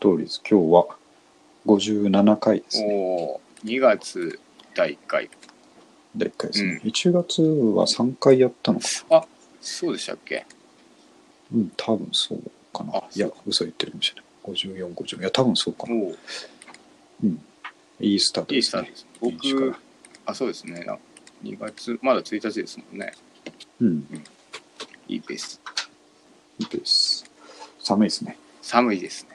ストーリーズ、今日は57回ですね。おお、2月第1回。第1回ですね。1月は3回やったのかな。そうでしたっけ？うん、多分そうかなあ。いや嘘言ってるかもしれない。54、50。いや、多分そうかな。おお、うん。いいスタートですねいいスタート。です。いい時間僕、あ、そうですね。な2月、まだ1日ですもんね。うん、いいペース。いいです。寒いですね。寒いですね。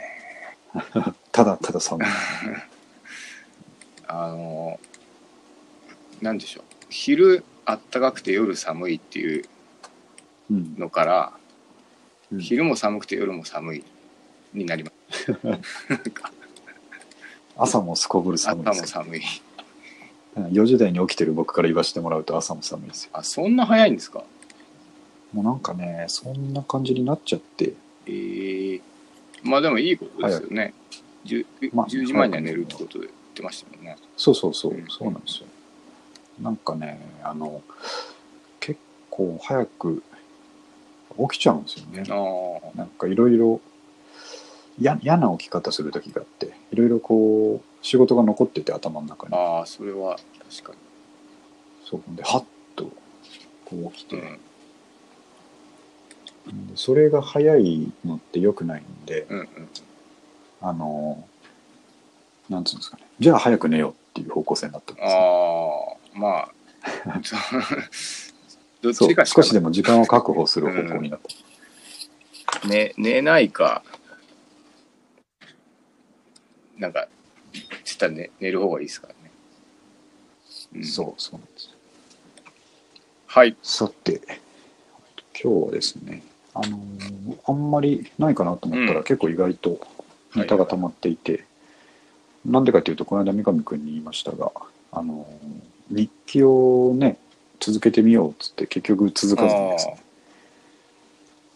ただただ寒い。あの、なんでしょう。昼あったかくて夜寒いっていううん。のから、うん昼も寒くて夜も寒いになります。朝もすこぶる寒い朝。も寒い。うん4時台に起きてる僕から言わせてもらうと朝も寒いですよ。あ、そんな早いんですか？もうなんかね、そんな感じになっちゃって、ええまあでもいいことですよね。10, まあ10時前には寝るってことで言ってましたもんね。そうそうそううん、そうなんですよ。なんかね、あの、結構早く起きちゃうんですよね。なんかいろいろや嫌な起き方する時があって、いろいろこう、仕事が残ってて頭の中に。ああ、それは確かそうで、はっとこう起きに。て、うん。でそれが早いのって良くないんで、うんうん。あの、なんつうんですかね。じゃあ早く寝ようっていう方向性になったんですよああ、まあ、どっちか少しでも時間を確保する方向になった。寝寝ないか、なんか、つったら寝寝る方がいいですからね。うんそう、そうなんです。はい。さて、今日はですね、あのーあんまりないかなと思ったら、うん。結構意外とネタが溜まっていて、なんでかというと、この間三上君に言いましたが、あのー日記をね、続けてみようっつって、結局続かずにですね、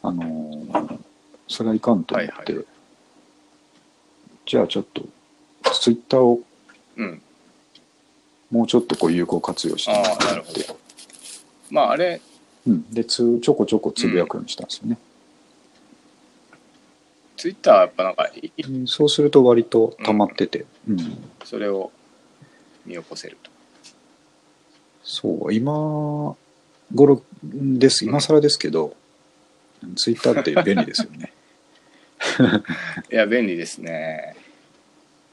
あのーそれはいかんと思って、はいはじゃあちょっと、ツイッターをうん。もうちょっとこう有効活用してみようとああ、なるほど。思って、。まあ、あれ、うん、でつ、ちょこちょこつぶやくようにしたんですよね。ツイッターはやっぱなんか、いいうんそうすると割と溜まってて、うんそれを見起こせると。そう今頃です今更ですけど、ツイッターって便利ですよね いや、便利ですね。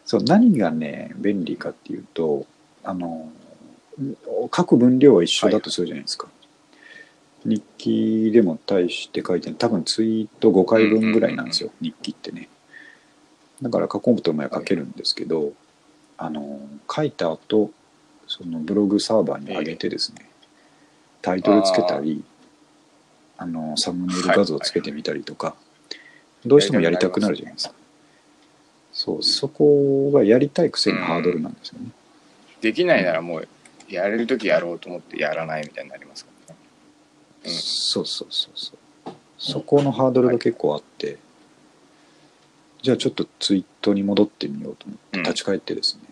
そう何がね便利かっていうとあの書く分量は一緒だとするじゃないですか、日記でも対して書いてる多分ツイート5回分ぐらいなんですよ、日記ってね。だから書こうと思えば書けるんですけど、あの書いた後そのブログサーバーに上げてですね、タイトルつけたりあのサムネイル画像つけてみたりとか、どうしてもやりたくなるじゃないですか。そうそこがやりたいくせにハードルなんですよね、できないならもう、やれるときやろうと思ってやらないみたいになりますか？うん。そうそうそうそう。そこのハードルが結構あって、じゃあちょっとツイートに戻ってみようと思って。うん。立ち返ってですね、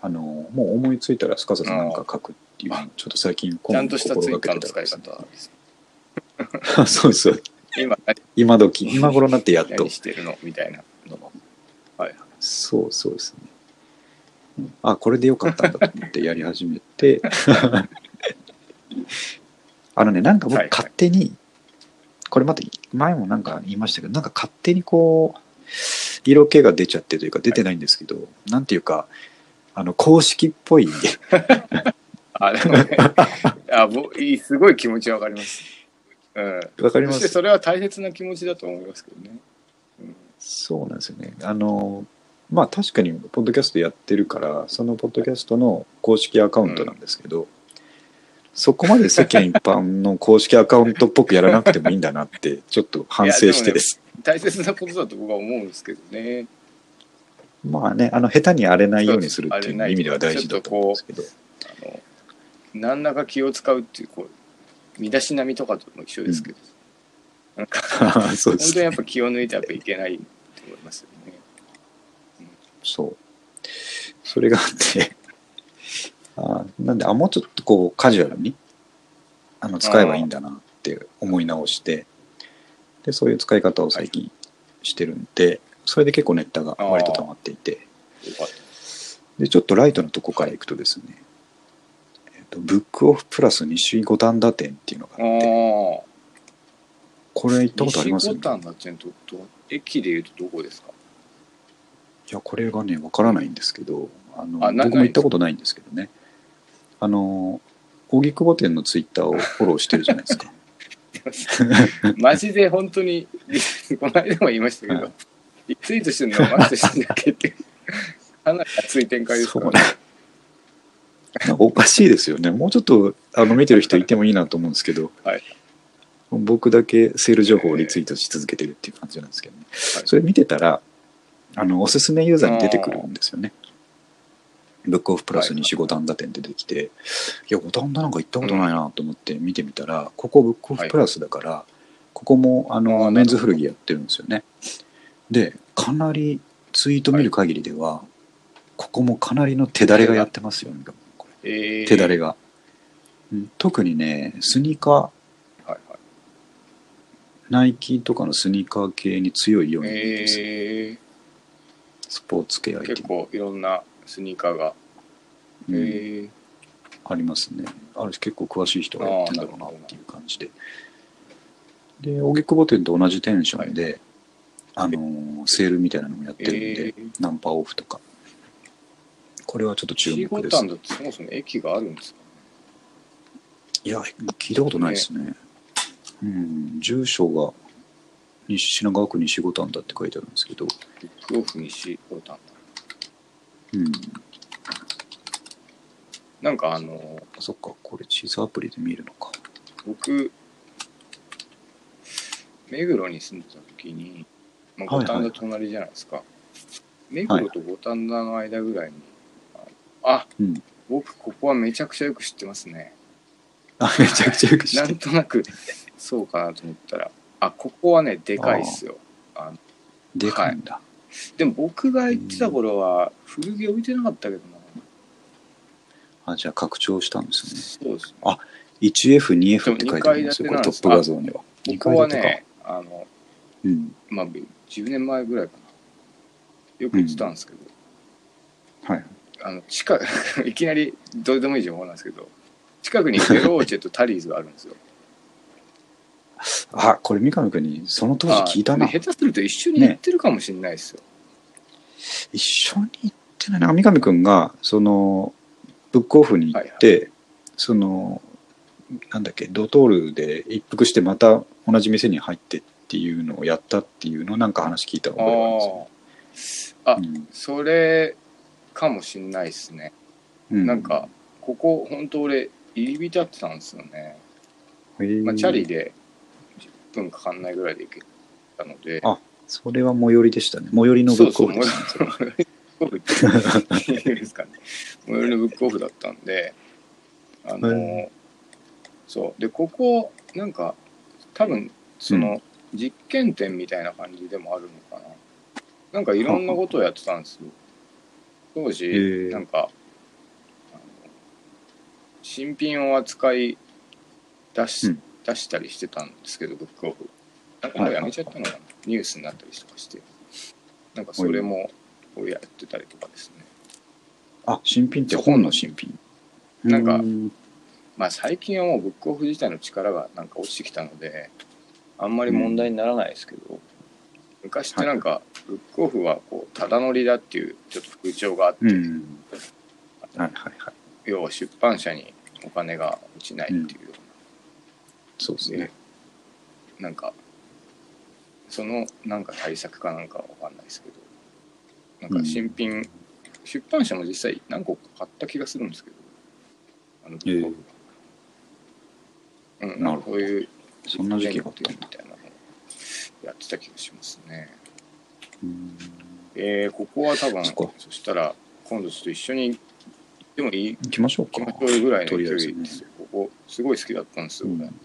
あのもう思いついたらすかさず何か書くっていうちょっと最近ちゃんとしたツイッターのた使いら。ですね。そうそう今何？今時今頃になってやっと。何してるの？みたいなのも。はい。そうそうですね。あこれでよかったんだと思ってやり始めて あのねなんか僕はいはい勝手に、これまた前もなんか言いましたけどなんか勝手にこう色気が出ちゃってというか出てないんですけど、なんていうかあの公式っぽい あ、でもね、あすごい気持ちわかります。うん。わかりますそしてそれは大切な気持ちだと思いますけどね。うんそうなんですよねあのまあ確かにポッドキャストやってるからそのポッドキャストの公式アカウントなんですけど、そこまで世間一般の公式アカウントっぽくやらなくてもいいんだなって ちょっと反省してです。大切なことだと僕は思うんですけどね。まあねあの下手に荒れないようにするっていう意味では大事だと思うんですけど。あの何らか気を使うっていうこう身だしなみとかとも一緒ですけど、なんかそうですね。本当にやっぱ気を抜いてやっぱいけないと思いますよね。そう。それがあってあなんであもうちょっとこうカジュアルにあの使えばいいんだなって思い直してでそういう使い方を最近してるんで、それで結構ネタが割と溜まっていて。でちょっとライトのとこからいくとですね、えっとブックオフプラス西五反田店っていうのがあって。これ行ったことあります？西五反田店とと駅でいうとどこですか？いやこれがねわからないんですけどあの僕も行ったことないんですけどねあの荻窪店のツイッターをフォローしてるじゃないですか。マジで本当に、この間も言いましたけど、はい。リツイートしてるのはマックスしてるだけって かなり熱い展開ですから。ね。おかしいですよね。もうちょっとあの見てる人いてもいいなと思うんですけど、はい。僕だけセール情報をリツイートし続けてるっていう感じなんですけどね、はい。それ見てたらあのおすすめユーザーに出てくるんですよねブックオフプラス西五反田店って出てきて、いや五反田なんか行ったことないなと思って見てみたら、ここブックオフプラスだから、ここもあのメンズ古着やってるんですよね。でかなりツイート見る限りでは、ここもかなりの手だれがやってますよねえー、手だれが、うん特にねスニーカーはいはい。ナイキとかのスニーカー系に強いように見えます、えスポーツ系アー、イテム、結構いろんなスニーカーが。うん。え。ー、ありますね。あるし結構詳しい人がやってんだろうなっていう感じで。で荻窪店と同じテンションで、あのーセールみたいなのもやってるんで、え。ーナンパオフとか。これはちょっと注西目です。五反田ってそもそも駅があるんですかいや聞いたことないですね。うん。住所が西品川区西五反田って書いてあるんですけど。ブックオフ西五反田。うん。なんかあの、あそっかこれ地図アプリで見るのか。僕、目黒に住んでた時に、まあ、はいはい。五反田隣じゃないですか。目黒と五反田の間ぐらいに、あ、うん。僕ここはめちゃくちゃよく知ってますね。あめちゃくちゃよく知なってんとなく、そうかなと思ったら、あ、ここはね、でかいっすよ。あのでかいんだ、でも僕が行ってた頃は、古着置いてなかったけどな。あじゃあ拡張したんですね。そうですね。1F2F って書いてありますよ。これトップ画像には。こ2こは階建てか、ね、あの、うん。まあ、10年前ぐらいかな。よく行ってたんですけど、はい。あの近く いきなりどうでもいい情報なんですけど近くにベローチェとタリーズがあるんですよ。あこれ三上君にその当時聞いたな、下手すると一緒に行ってるかもしれないですよ。一緒に行ってない。なんか三上君がそのブックオフに行って、そのなんだっけドトールで一服してまた同じ店に入ってっていうのをやったっていうのをなんか話聞いた覚えがあるんですよああ、うん。それかもしれないですね。うん。なんかここ本当俺入り浸ってたんですよね。まあ、チャリで10分かかんないぐらいで行けたので。あそれは最寄りでしたね最寄りのブックオフでそうそう、最寄りのブックオフっていうんですかね。最寄りのブックオフだったんで、あの、うんそう。で、ここ、なんか、多分、その、実験店みたいな感じでもあるのかな。なんかいろんなことをやってたんですよ。当時、なんか、新品を扱い出し,、うん出したりしてたんですけど、ブックオフ。なんかもうやめちゃったのかな、ニュースになったりとかして。なんかそれもこうやってたりとかですね。あ新品って本の新品。なんかうまあ最近はもうブックオフ自体の力がなんか落ちてきたので、あんまり問題にならないですけど、昔ってなんか、ブックオフはこう、ただ乗りだっていうちょっと風潮があって、うん。はいはいはい。要は出版社にお金が落ちないっていうよそうですね。でなんか、そのなんか対策かなんかわかんないですけど、なんか新品、出版社も実際何個か買った気がするんですけど、あのブックオフが。うん、なんかそういうそんな時期があったみたいなのをやってた気がしますね。うん。えー、ここは多分そそしたら今度ちょっと一緒に行ってもいい？行きましょうか。気持ちよいぐらいの距離ですよ。ここすごい好きだったんですよ、俺うん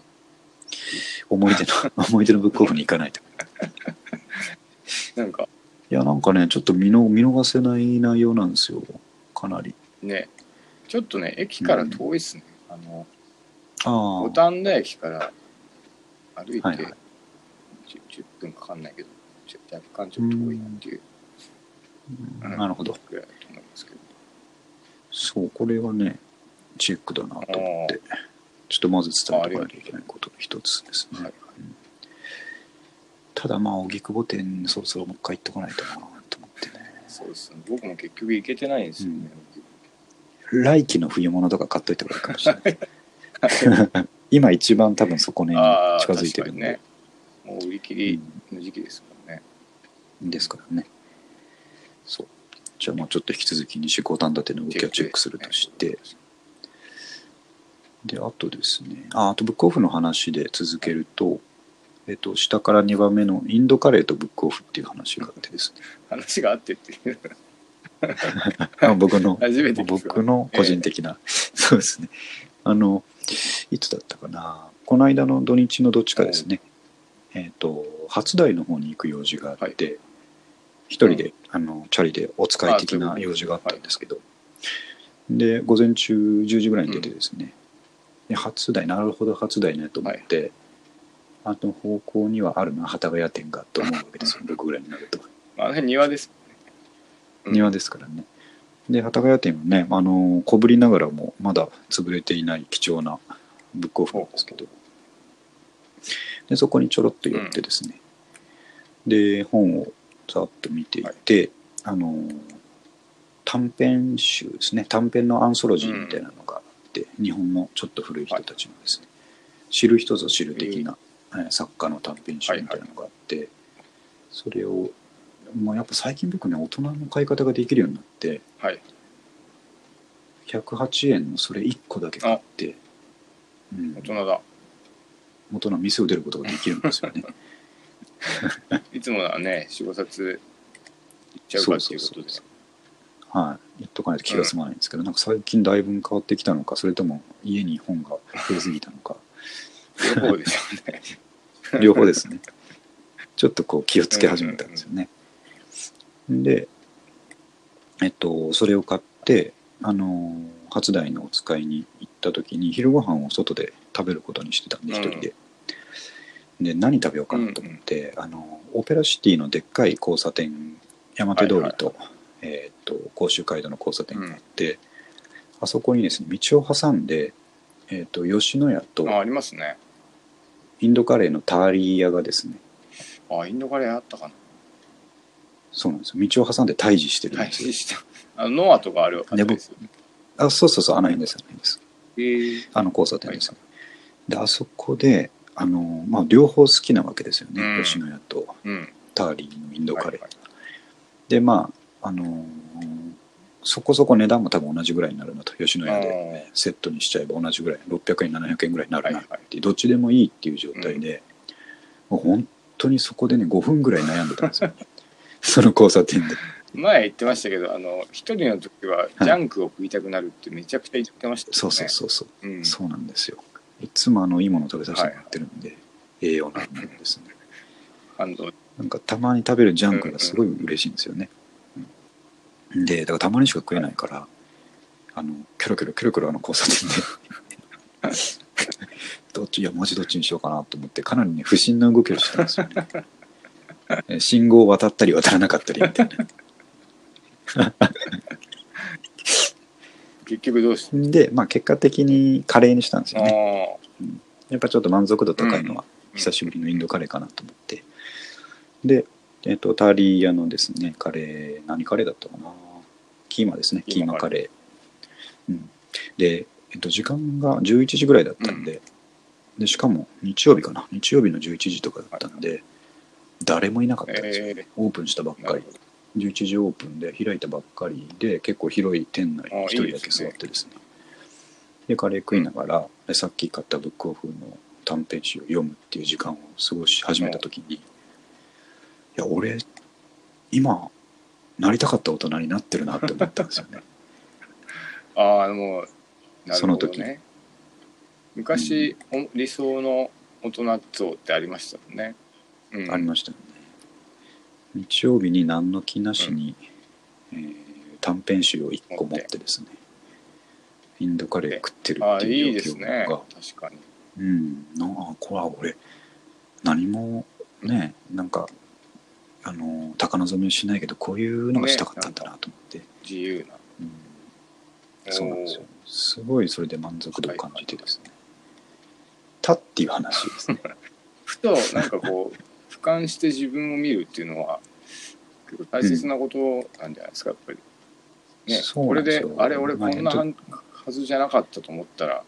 思い出の 思い出のブックオフに行かないと。なんか。いやなんかねちょっと見の見逃せない内容なんですよ。かなり。ね。ちょっとね駅から遠いっすね、あのあ五反田駅から歩いてはいはい。10分かかんないけどちょ若干ちょっと多いなっていう。うん。なるほど。ぐらいだと思いますけど。そうこれはねチェックだなと思ってちょっとまず伝えておかなきゃいけないことの一つですね、はい。ただまあ荻窪店そろそろもう一回行ってこないとなと思ってね。そうですね。僕も結局行けてないんですよね、来季の冬物とか買っといた方がいいかもしれな い。今一番多分そこね近づいてるんで、ね。もう売り切りの時期ですもんね、うんですからね。そう。じゃあまあちょっと引き続き西高端立ての動きをチェックするとしてであとですねああとブックオフの話で続けると、えっと、下から2番目のインドカレーとブックオフっていう話があってですね。話があってっていう。あ僕の 初めて僕の個人的な、そうですね。あのいつだったかな。この間の土日のどっちかですね。えっ、と初台の方に行く用事があって一、人であのチャリでお使い的な用事があったんですけど。で午前中10時ぐらいに出てですね、で初台なるほど初台ねと思って、あの方向にはあるな幡ヶ谷店がと思うわけですよ。6ぐらいになると。あ庭です。うん。庭ですからね。で、幡ヶ谷店はね、あの小ぶりながらもまだ潰れていない貴重なブックオフなんですけど、でそこにちょろっと寄ってですね、で、本をざっと見ていて、あの短編集ですね、短編のアンソロジーみたいなのがあって、日本のちょっと古い人たちのですね、知る人ぞ知る的な、えー作家の短編集みたいなのがあって、それをもうやっぱ最近僕ね大人の買い方ができるようになってはい。108円のそれ1個だけ買って、うん。大、人だ。元の店を出ることができるんですよね。いつもはね45冊いっちゃうかっていうことで。すはい言っとかないと気が済まないんですけど、なんか最近だいぶ変わってきたのかそれとも家に本が増えすぎたのか。両方でしょうね。両方ですね。ちょっとこう気をつけ始めたんですよね、でえっとそれを買ってあの初台のお使いに行った時に昼ご飯を外で食べることにしてたんでうん一人で、で何食べようかなと思って、あのオペラシティのでっかい交差点山手通りと,、えっと甲州街道の交差点があって、あそこにですね道を挟んで、えっと吉野家とあありますね。インドカレーのターリー屋がですねあインドカレーあったかな。そうなんですよ。道を挟んで対峙してるんはいですよ、した。あのノアとかあるあたりですよね。あそうそうそうあの辺ですあの辺です。えー。あの交差点です、であそこであの、まあ、両方好きなわけですよね、うん。吉野家とうん。ターリーのインドカレー、はい。でまああのそこそこ値段も多分同じぐらいになるなと。吉野家ではいセットにしちゃえば同じぐらい。600円700円ぐらいになるなっはいはい。てどっちでもいいっていう状態で、もう本当にそこでね5分ぐらい悩んでたんですよ。その交差点で。前言ってましたけどあの一人の時はジャンクを食いたくなるってめちゃくちゃ言ってましたよね。そうそうそうそう。う、ん、そうなんですよ。いつもあのいいもの食べさせてもらってるんで、栄養なものですね。感動なんかたまに食べるジャンクがすごい嬉しいんですよね、うんでだからたまにしか食えないからあのキョロキョロキョロキョロあの交差点で。どっちいやマジどっちにしようかなと思ってかなりね不審な動きをしてたんですよね。え信号を渡ったり渡らなかったりみたいな。結局どうしでまあ結果的にカレーにしたんですよね。あやっぱちょっと満足度高いのは久しぶりのインドカレーかなと思って、で、えっとターリー屋のですねカレー。何カレーだったかな？キーマですね。キキーマカレー、うん、で、えっと、時間が11時ぐらいだったんで,、でしかも日曜日かな？日曜日の11時とかだったんで誰もいなかったんですよ、えオープンしたばっかり。ーなるほど。11時オープンで開いたばっかりで結構広い店内あに一人だけ座ってですね。でカレー食いながら、でさっき買ったブックオフの短編集を読むっていう時間を過ごし始めた時にいや俺今なりたかった大人になってるなって思ったんですよね。ああもうその時。ね昔、お理想の大人像ってありましたもんね、うん、ありましたよね。日曜日に何の気なしに、えー短編集を1個持ってですねインドカレー食ってるっていう状況いいですね。が確かに。うん、なあこれは俺何もねなんかあの高望みしないけどこういうのがしたかったんだなと思って、自由な。うん、そうなんですよ。すごいそれで満足度を感じてですね。たっていう話ですね。ふとなんかこう俯瞰して自分を見るっていうのは結構大切なことなんじゃないですかやっぱり。ね、これであれ俺こんなまあははずじゃなかったと思ったら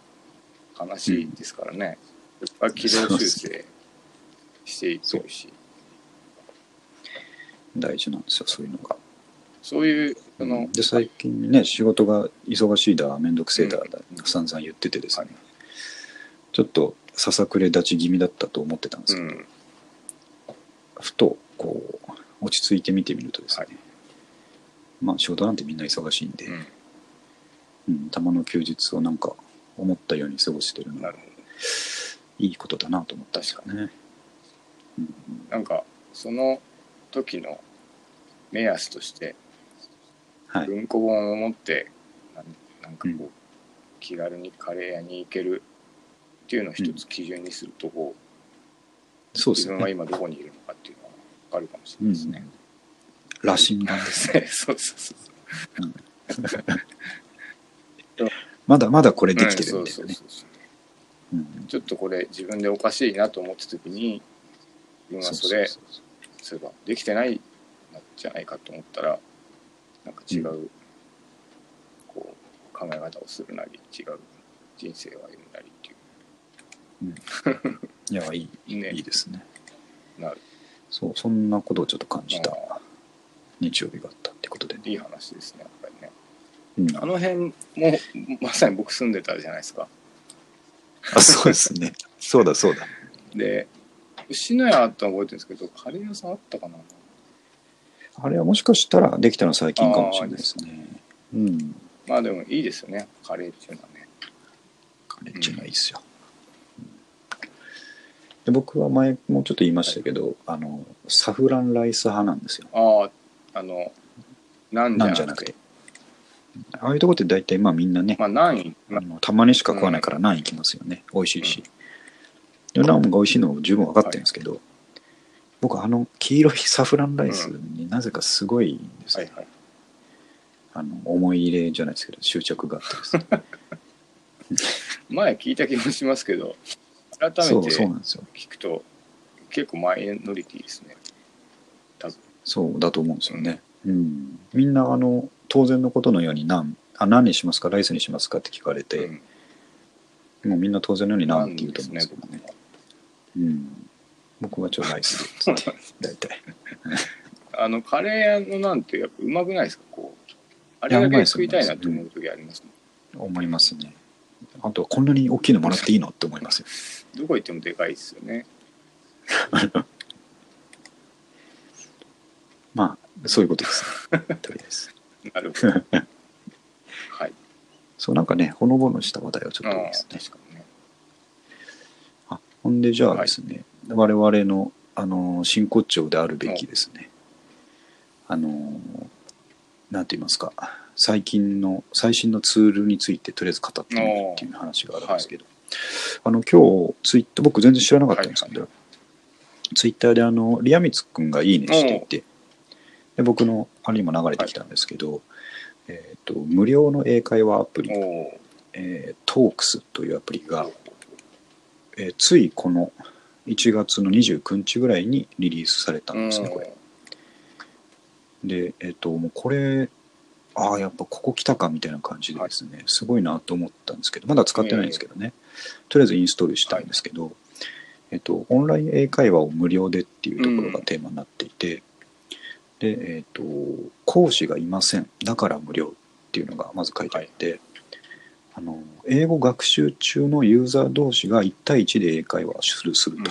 悲しいですからね。やっぱり軌道修正していくし大事なんですよそういうのが。そういうその、で最近ね仕事が忙しいだ面倒くせえだだ散々言っててですね、はい。ちょっとささくれ立ち気味だったと思ってたんですけど、うん。ふとこう落ち着いて見てみるとですね、はい。まあ仕事なんてみんな忙しいんで、うん。うん、たまの休日をなんか思ったように過ごしてるのはいいことだなと思ったんですかね。うんなんかその時の目安としてはい、文庫本を持ってなんかこう、うん気軽にカレー屋に行けるっていうのを一つ基準にするとこう、自分はそうですよね。今どこにいるのかっていうのが分かるかもしれないですね。羅針盤ですね。そうそうそう まだまだこれできてうんるんだよね。ちょっとこれ自分でおかしいなと思った時に自分はそれそういえばできてないんじゃないかと思ったらなんか違う、うこう考え方をするなり違う人生を歩むなりっていいやいい、う ね。いいですね。なる。そう、そんなことをちょっと感じたあ。日曜日があったってことでね。いい話ですねやっぱりね。うん。あの辺もまさに僕住んでたじゃないですか。あ、そうですね。そうだそうだ。で牛野屋って覚えてるんですけどカレー屋さんあったかな？あれはもしかしたらできたの最近かもしれないですね。うん。まあでもいいですよねカレーっていうのはねカレッジがいいですよ。で僕は前もちょっと言いましたけど、あの、サフランライス派なんですよ。あああのなんじじゃなくて。ああいうとこって大体まあみんなね、まあ何あのたまにしか食わないからナン行きますよね。美味しいし。で、ナンが美味しいの十分分かってるんですけど、僕あの黄色いサフランライスになぜかすごいんですよ。はいはい。あの思い入れじゃないですけど執着があってですね。前聞いた気もしますけど改めてそうなんですよ。聞くと結構マイノリティですね。多分。そうだと思うんですよね、うん、みんなあの当然のことのように何あ何にしますか？ライスにしますか？って聞かれて、うん。もうみんな当然のように何って言うと思うんですけどねうん、僕はちょっとライスで 大体。あのカレー屋のなんてやっぱうまくないですかこう。あれだけ食いたいなって思う時ありますね思いますね。あとはこんなに大きいのもらっていいのって思いますよ。どこ行ってもでかいですよね。まあそういうことです。ねとりあえずなるほど。はい。そうなんかねほのぼのした話題はちょっと多いですね。確かに。ねあほんでじゃあですね、我々のあの真骨頂であるべきですね、あのなんて言いますか最近の最新のツールについてとりあえず語ってみるっていう話があるんですけど、あの今日ツイッター僕全然知らなかったんですけど、ツイッターであのリアミツくんがいいねしていてで僕のあれにも流れてきたんですけど、えー、と無料の英会話アプリ、えー、トークスというアプリが、えーついこの1月の29日ぐらいにリリースされたんですね、これ。で、えっ、と、もうこれ、ああ、やっぱここ来たかみたいな感じでですね、すごいなと思ったんですけど、まだ使ってないんですけどね、とりあえずインストールしたんですけど、えっ、と、オンライン英会話を無料でっていうところがテーマになっていて、で、えっ、と、講師がいません、だから無料っていうのがまず書いてあって、あの英語学習中のユーザー同士が1対1で英会話をするすると。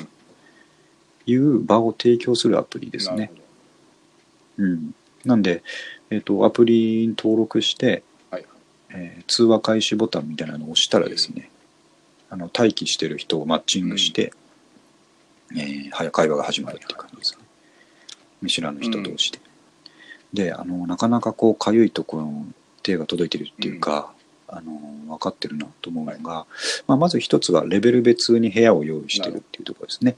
いう場を提供するアプリですね。うん、なんで、えっとアプリに登録して、はい。えー通話開始ボタンみたいなのを押したらですね、あの待機してる人をマッチングして、えーはや会話が始まるっていう感じですね。見知らぬ人同士で。であのなかなかこうかゆいところに手が届いてるっていうか、あの分かってるなと思うのが、まあ、まず一つはレベル別に部屋を用意してるっていうところですね。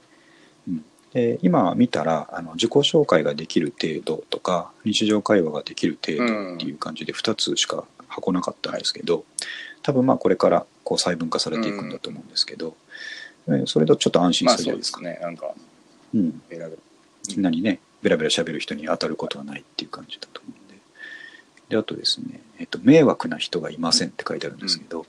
うん、で今見たらあの自己紹介ができる程度とか日常会話ができる程度っていう感じで2つしか箱なかったんですけど、多分まあこれからこう細分化されていくんだと思うんですけど、えーそれとちょっと安心まあするじゃないですか。そうですね。なんかうん、みんなにねベラベラ喋る人に当たることはないっていう感じだと思う。んでであとですね、えっと「迷惑な人がいません」って書いてあるんですけど、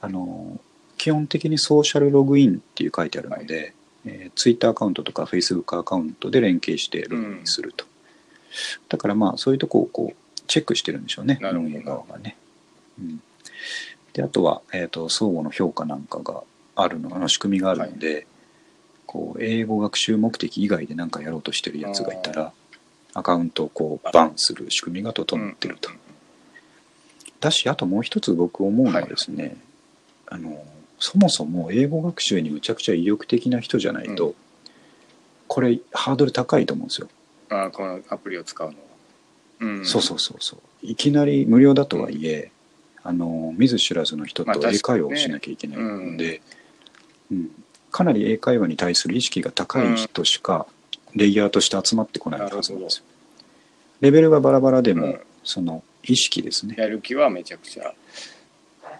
あの基本的にソーシャルログインっていう書いてあるので、えー、Twitter アカウントとか Facebook アカウントで連携してログインすると、だからまあそういうとこをこうチェックしてるんでしょうね運営側がね、うん、であとは、えー、と相互の評価なんかがあるのあの仕組みがあるので、こう英語学習目的以外で何かやろうとしてるやつがいたらアカウントをこうバンする仕組みが整ってると、だしあともう一つ僕思うのはですね、あのそもそも英語学習にむちゃくちゃ意欲的な人じゃないと、うん。これハードル高いと思うんですよ、ああこのアプリを使うのは、うん、そうそうそうそう。いきなり無料だとはいえ、あの見ず知らずの人と英会話をしなきゃいけないので、うん。かなり英会話に対する意識が高い人しかレイヤーとして集まってこないはずなんですよ。レベルがバラバラでも、うん。その意識ですね。やる気はめちゃくちゃ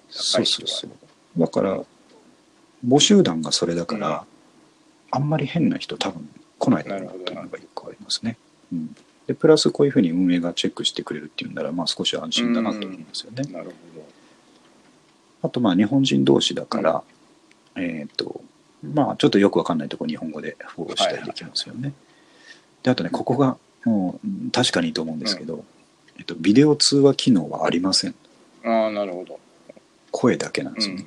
そうそうそう。だから募集団がそれだから、うん。あんまり変な人多分来ないだろうなっていうのがよくありますね。うん、でプラスこういうふうに運営がチェックしてくれるっていうんならまあ少し安心だなと思いますよね。なるほあとまあ日本人同士だから、えっ、とまあちょっとよくわかんないとこ日本語でフォローしたりできますよね。であとねここがもう確かにいいと思うんですけど、えっと、ビデオ通話機能はありません。どああなるほど、声だけなんですよね。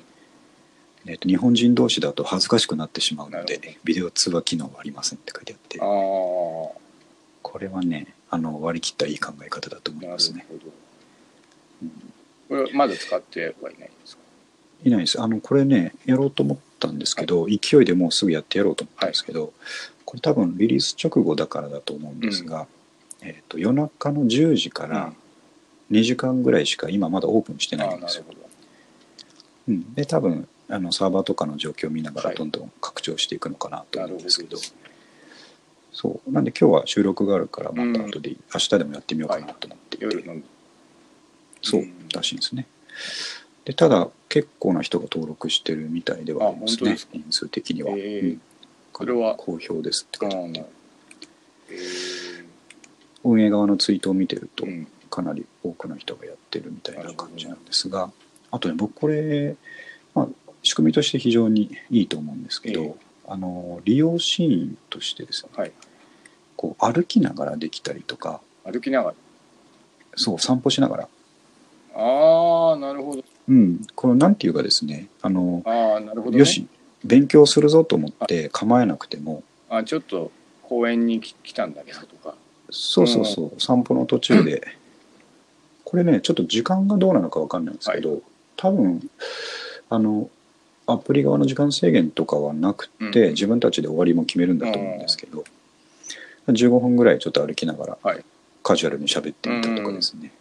うん、えっと日本人同士だと恥ずかしくなってしまうのでビデオ通話機能はありませんって書いてあって。ああこれはねあの割り切ったいい考え方だと思いますね。ほど、これはまだ使ってはいないんですか？いないです。あのこれねやろうと思ったんですけど、勢いでもうすぐやってやろうと思ったんですけど、これ多分リリース直後だからだと思うんですが、えっと夜中の10時から2時間ぐらいしか今まだオープンしてうん、ないんですよ、うん、で多分あのサーバーとかの状況を見ながらはい。どんどん拡張していくのかなと思うんですけど、そう。なんで今日は収録があるからまた後で、明日でもやってみようかなと思って。い。て、夜の。そううん。らしいんですねでただ結構な人が登録してるみたいではありますね人数的には、へーうん。これは好評ですってああ書いてあって。なるえ運営側のツイートを見てると、ーうん。かなり多くの人がやってるみたいな感じなんですが、あとね僕これ、まあ、仕組みとして非常にいいと思うんですけど、ええ。あの利用シーンとしてですねはい。こう歩きながらできたりとか歩きながら。そう散歩しながら、ああなるほどうん、このなんていうかですねあのああなるほど、ね、よし勉強するぞと思って構えなくてもあちょっと公園に来来たんだけどとか。そうそうそう散歩の途中で。これねちょっと時間がどうなのかわかんないんですけど、多分あのアプリ側の時間制限とかはなくて、うん。自分たちで終わりも決めるんだと思うんですけど、15分ぐらいちょっと歩きながらはい。カジュアルに喋ってみたとかですね、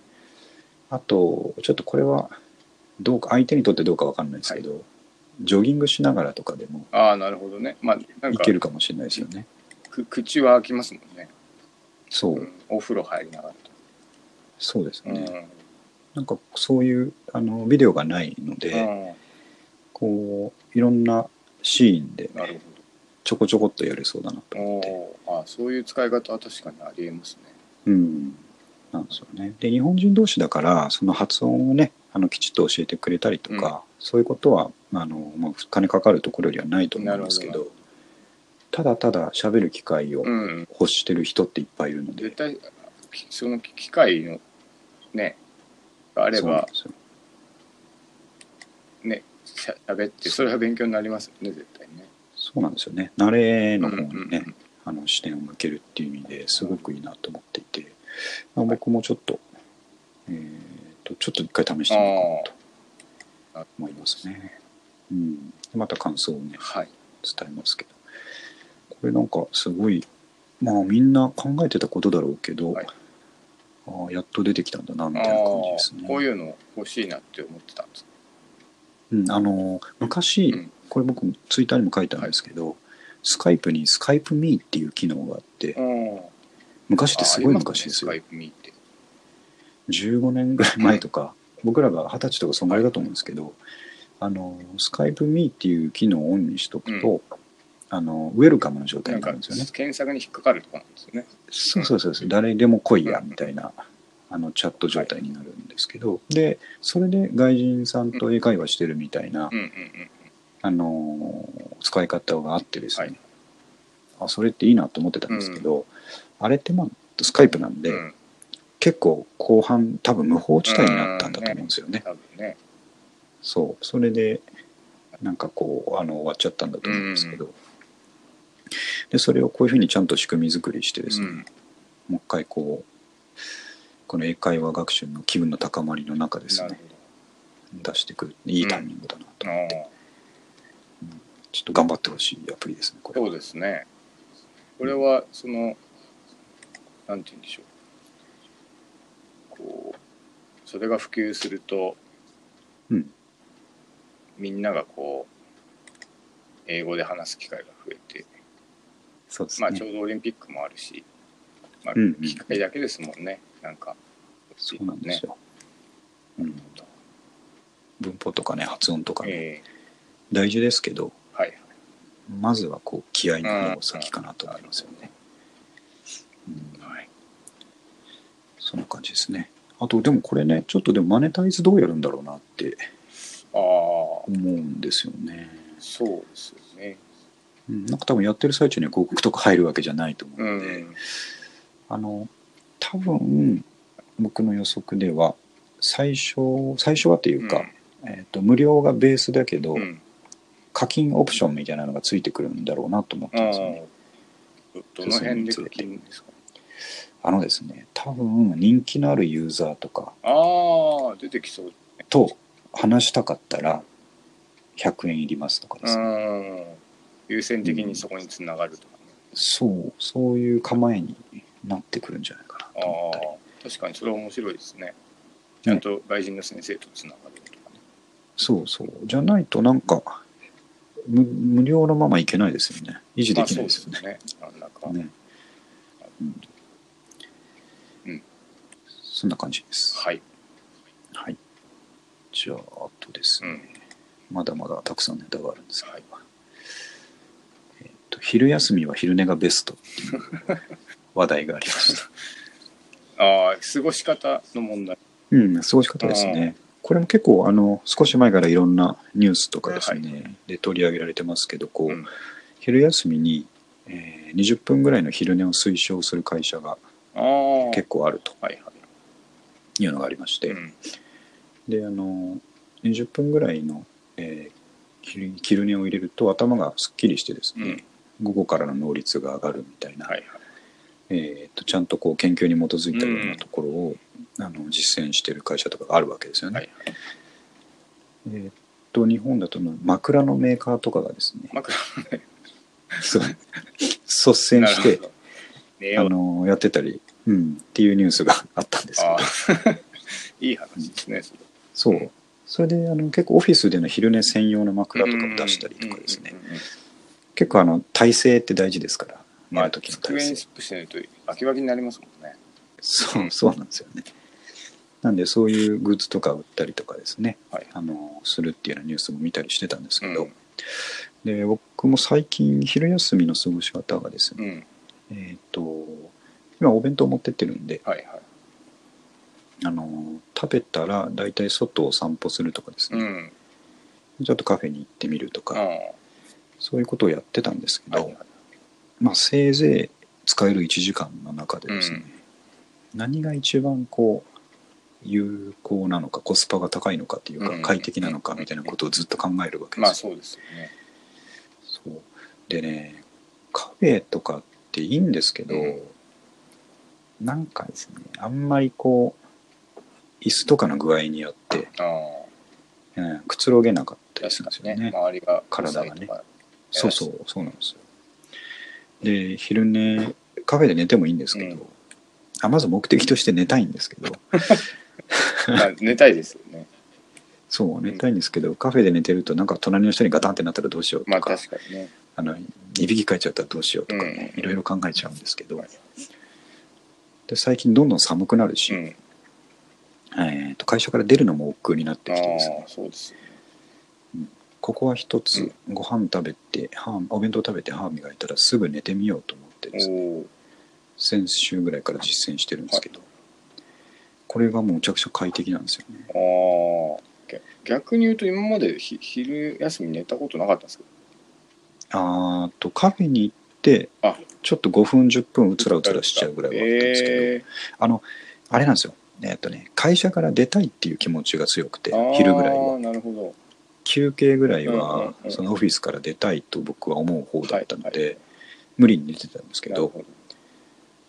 あとちょっとこれはどうか相手にとってどうかわかんないですけど、ジョギングしながらとかでもああなるほどね。まあなんいかけるかもしれないですよね。く口は開きますもんね、そう、うん、お風呂入りながらそうですと、ね、なんかそういうあのビデオがないのうん。で、こういろんなシーンでなるちょこちょこっとやれそうだなと思って、あそういう使い方は確かにありえますね。うん、なんですよね。で日本人同士だからその発音をねあのきちっと教えてくれたりとか、そういうことはあの、まあ、金かかるところよりはないと思うんですけどただただ喋る機会をうん。欲してる人っていっぱいいるので、絶対きその機会のねがあればねしゃ喋ってそれは勉強になりますよね絶対ね。そうなんですよね。慣れの方にね、うんうんうん。あの視点を向けるっていう意味ですごくいいなと思っていて、まあ、僕もちょっと,、えー、とちょっと一回試してみようかなと思いますね。うん、また感想をねはい。伝えますけど。これなんかすごいまあみんな考えてたことだろうけど、はい。ああやっと出てきたんだなみあたいな感じですね。ーこういうの欲しいなって思ってたんですうん、あの昔、うん。これ僕ツイッターにも書いたんですけど、スカイプにスカイプミーっていう機能があってうん。昔ってすごい昔ですよ15年ぐらい前とか僕らが二十歳とかそんぐらいだと思うんですけどあのスカイプミーっていう機能をオンにしとくと、あのウェルカムの状態になるんですよね。検索に引っかかるとこなんですよね。そうそうそうそう。誰でも来いやみたいなあのチャット状態になるんですけど、でそれで外人さんと英会話してるみたいな、うんうんうんあの使い方があってですね、はい。あそれっていいなと思ってたんですけど、あれってまあスカイプなんで、うん結構後半多分無法地帯になったんだと思うんですよね。多分ね。そう。それでなんかこうあの終わっちゃったんだと思うんですけど、でそれをこういうふうにちゃんと仕組み作りしてですね、うん。もう一回こうこの英会話学習の気分の高まりの中ですね出してくる。いいタイミングだなと思って、あちょっと頑張ってほしいアプリですねこれ。はあそうですね。これはそのなんて言うんでしょうそれが普及すると、うん。みんながこう英語で話す機会が増えて、そうですね、まあちょうどオリンピックもあるし、まあうんうん機会だけですもんね。なんかそうなんですね。よ、うん、文法とかね発音とかね、え大事ですけどえはい。まずはこう気合の方が先かなと思いますよね、うん。はい。そんな感じですねあとでもこれねちょっとでもマネタイズどうやるんだろうなってああ思うんですよね、そうですよね。うん、なんか多分やってる最中には広告とか入るわけじゃないと思ううので、ん。あの多分僕の予測では最初最初はっていうか、えー、と無料がベースだけど、うん。課金オプションみたいなのがついてくるんだろうなと思ってますよね。どどの辺で課金ですか？あのですね多分人気のあるユーザーとかああ出てきそう。と話したかったら100円いりますとかですね、うん。優先的にそこにつながるとかね、そうそういう構えになってくるんじゃないかなあと思ったり。あ確かにそれは面白いですね。ちゃんと外人の先生とつながるとかね。そうそう。じゃないとなんか無無料のままいけないですよね。維持できないですよね,、まあそうですね。なんだか、ね。うんうんそんな感じです。はい。はい。じゃああとですね、うん。まだまだたくさんネタがあるんですが、はい。えっと昼休みは昼寝がベストっていう 話題がありました。ああ過ごし方の問題。うん過ごし方ですね。これも結構あの少し前からいろんなニュースとかですね、で取り上げられてますけどこう、うん。昼休みに、えー20分ぐらいの昼寝を推奨する会社が結構あると。はいはいいうのがありまして、うん。であの20分ぐらいの、えー昼昼寝を入れると頭がすっきりしてですね、午後からの能率が上がるみたいな、はいはい。えーとちゃんとこう研究に基づいたようなところを、あの実践している会社とかがあるわけですよね。はいはい。えーっと日本だと枕のメーカーとかがですね枕。ねそう率先して あうのやってたり、うん、っていうニュースがあったんですけど。いい話ですね。それそう。それであの結構オフィスでの昼寝専用の枕とかを出したりとかですね。うんうんうんうん結構あの体勢って大事ですから。寝まある時の体勢。スップしてないとバキバキになりますもんね。そうそうなんですよね。なんでそういうグッズとか売ったりとかですね。はい。あのするっていうようなニュースも見たりしてたんですけど、うん。で僕も最近昼休みの過ごし方がですね、うん。えっ、と今お弁当持ってってるんではいはい。あの食べたら大体外を散歩するとかですね、うん。ちょっとカフェに行ってみるとか、ああ。そういうことをやってたんですけど、はいはい。まあせいぜい使える1時間の中でですね、何が一番こう有効なのかコスパが高いのかっていうか、うん。快適なのかみたいなことをずっと考えるわけまあです。よ。そうですよね。そう。でねカフェとかっていいんですけど、うんなんかですねあんまりこう椅子とかの具合によって、ああうんくつろげなかったりす確るんですよね。ね周りが体がね。そうそうそうなんですよ。で昼寝カフェで寝てもいいんですけど、うん。あまず目的として寝たいんですけど。まあ寝たいですよね。そう寝たいんですけどカフェで寝てるとなんか隣の人にガタンってなったらどうしようとか、まあ確かにね。あのいびきかいちゃったらどうしようとかうん。ねいろいろ考えちゃうんですけど、はいで最近どんどん寒くなるし、うん。えーと会社から出るのも億劫になってあきてですね。あそうですここは一つご飯食べて歯お弁当食べて歯磨いたらすぐ寝てみようと思ってですね。おお先週ぐらいから実践してるんですけど、これがもうむちゃくちゃ快適なんですよね。ああ逆逆に言うと今までひ昼休み寝たことなかったんですけあーとカフェに行ちょっと5分10分うつらうつらしちゃうぐらいはあったんですけど、えあのあれなんですよ。えっとね会社から出たいっていう気持ちが強くてー、昼ぐらいは。なるほど。休憩ぐらいうんうんはうん。そのオフィスから出たいと僕は思う方だったのはいで無理に寝てたんですけど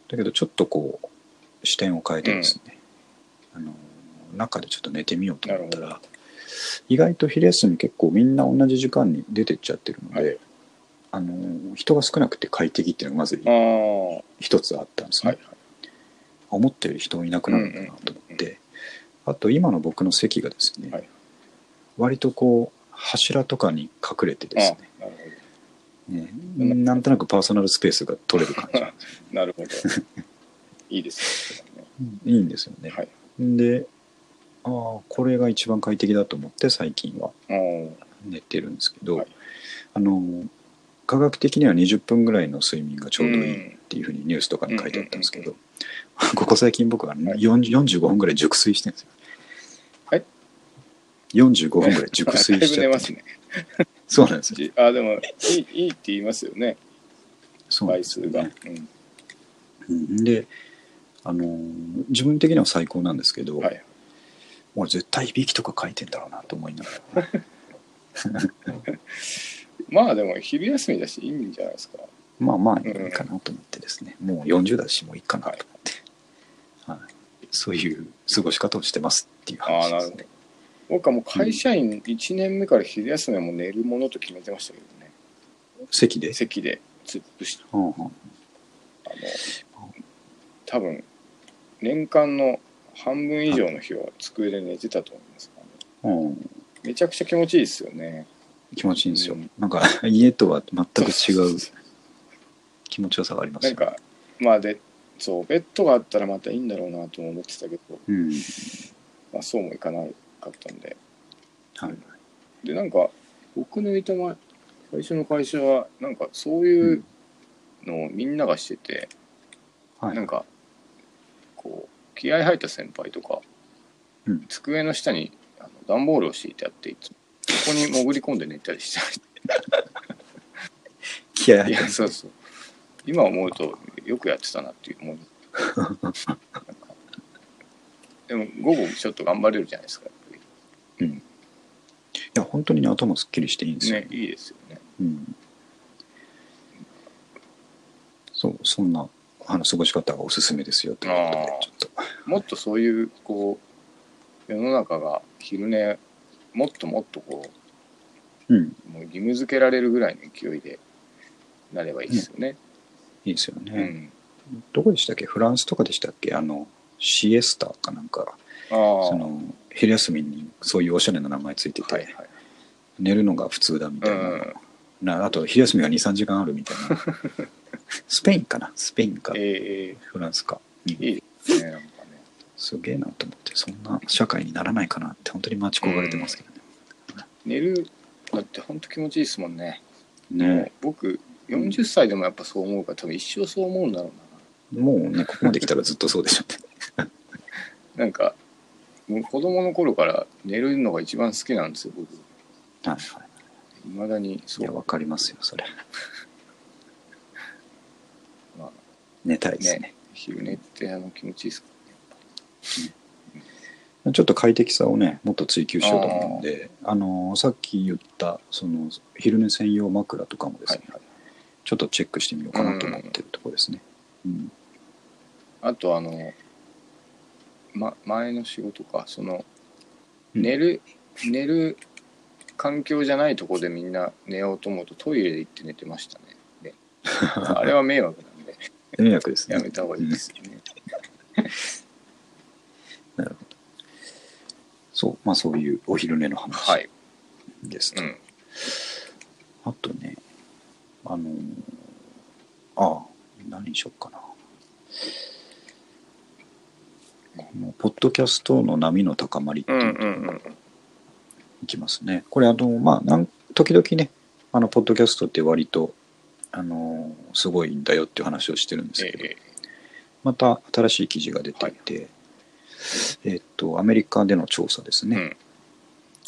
だけどちょっとこう視点を変えてですね、あの中でちょっと寝てみようと思ったら意外と昼休み結構みんな同じ時間に出てっちゃってるので、はいあの人が少なくて快適っていうのがまず一つあったんですね、い思ったより人いなくなるんだなと思って、あと今の僕の席がですね、はい。割とこう柱とかに隠れてであすねねなんとなくパーソナルスペースが取れる感じ。なるほど。いいですね。いいんですよね、はい。でああこれが一番快適だと思って最近は寝てるんですけど、はい。あの科学的には20分ぐらいの睡眠がちょうどいいうん。っていうふうにニュースとかに書いてあったんですけうんど、ここ最近僕ははい。40 45分ぐらい熟睡してるんですよ。はい。45分ぐらい熟睡して。ね。そうなんですよ。じあでもいいいいって言いますよね。そう倍数が、うん。であのー自分的には最高なんですけど、はい。俺絶対いびきとか書いてんだろうなと思いながらまあでも昼休みだしいいんじゃないですか。まあまあいいかなと思ってですね、もう40だしもういいかなと思って、はい、そういう過ごし方をしてますっていう話ですね。僕はもう会社員1年目から昼休みはもう寝るものと決めてましたけどね。席で、席で突っ伏してうんうん。あの多分年間の半分以上の日は机で寝てたと思います、うん、めちゃくちゃ気持ちいいですよね気持ちいいんですよ、うん。なんか 家とは全く違う気持ちよさがありますよ。なんかまあでそうベッドがあったらまたいいんだろうなとも思ってたけど、うん。まあ、そうもいかなかったんで。はい。でなんか僕のいたま最初の会社はなんかそういうのをみんながしてて、はい。なんかこう気合入った先輩とか、うん。机の下にあの段ボールを敷いてあっていつも。そこに潜り込んで寝たりして い気合入ってるやそうそう。今思うとよくやってたなっていう思いなんかでも午後ちょっと頑張れるじゃないですかやっぱいや本当にね頭すっきりしていいんですよ、りねいいですよね。うん、そうそんなあの過ごし方がおすすめですよということでちょっと。もっとそういうこう世の中が昼寝もっともっとこうん。うもう義務付けられるぐらいの勢いでなればいいですよね。いいですよね、うん。どこでしたっけ？フランスとかでしたっけ？あのシエスタかなんか。ああ。その昼休みにそういうおしゃれな名前ついてて、はいはい。寝るのが普通だみたいな,、うんなあと昼休みが23時間あるみたいな。スペインかな？スペインか。えフランスか、うん。えいいで。すげえなと思ってそんな社会にならないかなって本当に待ち焦がれてますけどね、寝るだって本当気持ちいいですもんね。もねう僕40歳でもやっぱそう思うから多分一生そう思うんだろうな。もうねここまで来たらずっとそうでしょうね なんかもう子供の頃から寝るのが一番好きなんですよ僕。はいはいまだにそいやう。わかりますよそれ まあ寝たいですねね昼寝ってあの気持ちいいですか？ちょっと快適さをねもっと追求しようと思うんであのさっき言ったその昼寝専用枕とかもですね、はいはい。ちょっとチェックしてみようかなと思ってるところですね、うん。あとあの、ま、前の仕事かそのうん。寝る、寝る環境じゃないとこでみんな寝ようと思うとトイレで行って寝てましたね。で あれは迷惑なんで。迷惑ですね。やめた方がいいですよね、なるほど。そうまあそういうお昼寝の話はい、ですと、うん、あとねああのああ何にしよっかな。このポッドキャストの波の高まりってうんいううんうん。いきますね。これあのまあなん時々ねあのポッドキャストって割とあのすごいんだよっていう話をしてるんですけど、えまた新しい記事が出ていて、えっとアメリカでの調査ですえね。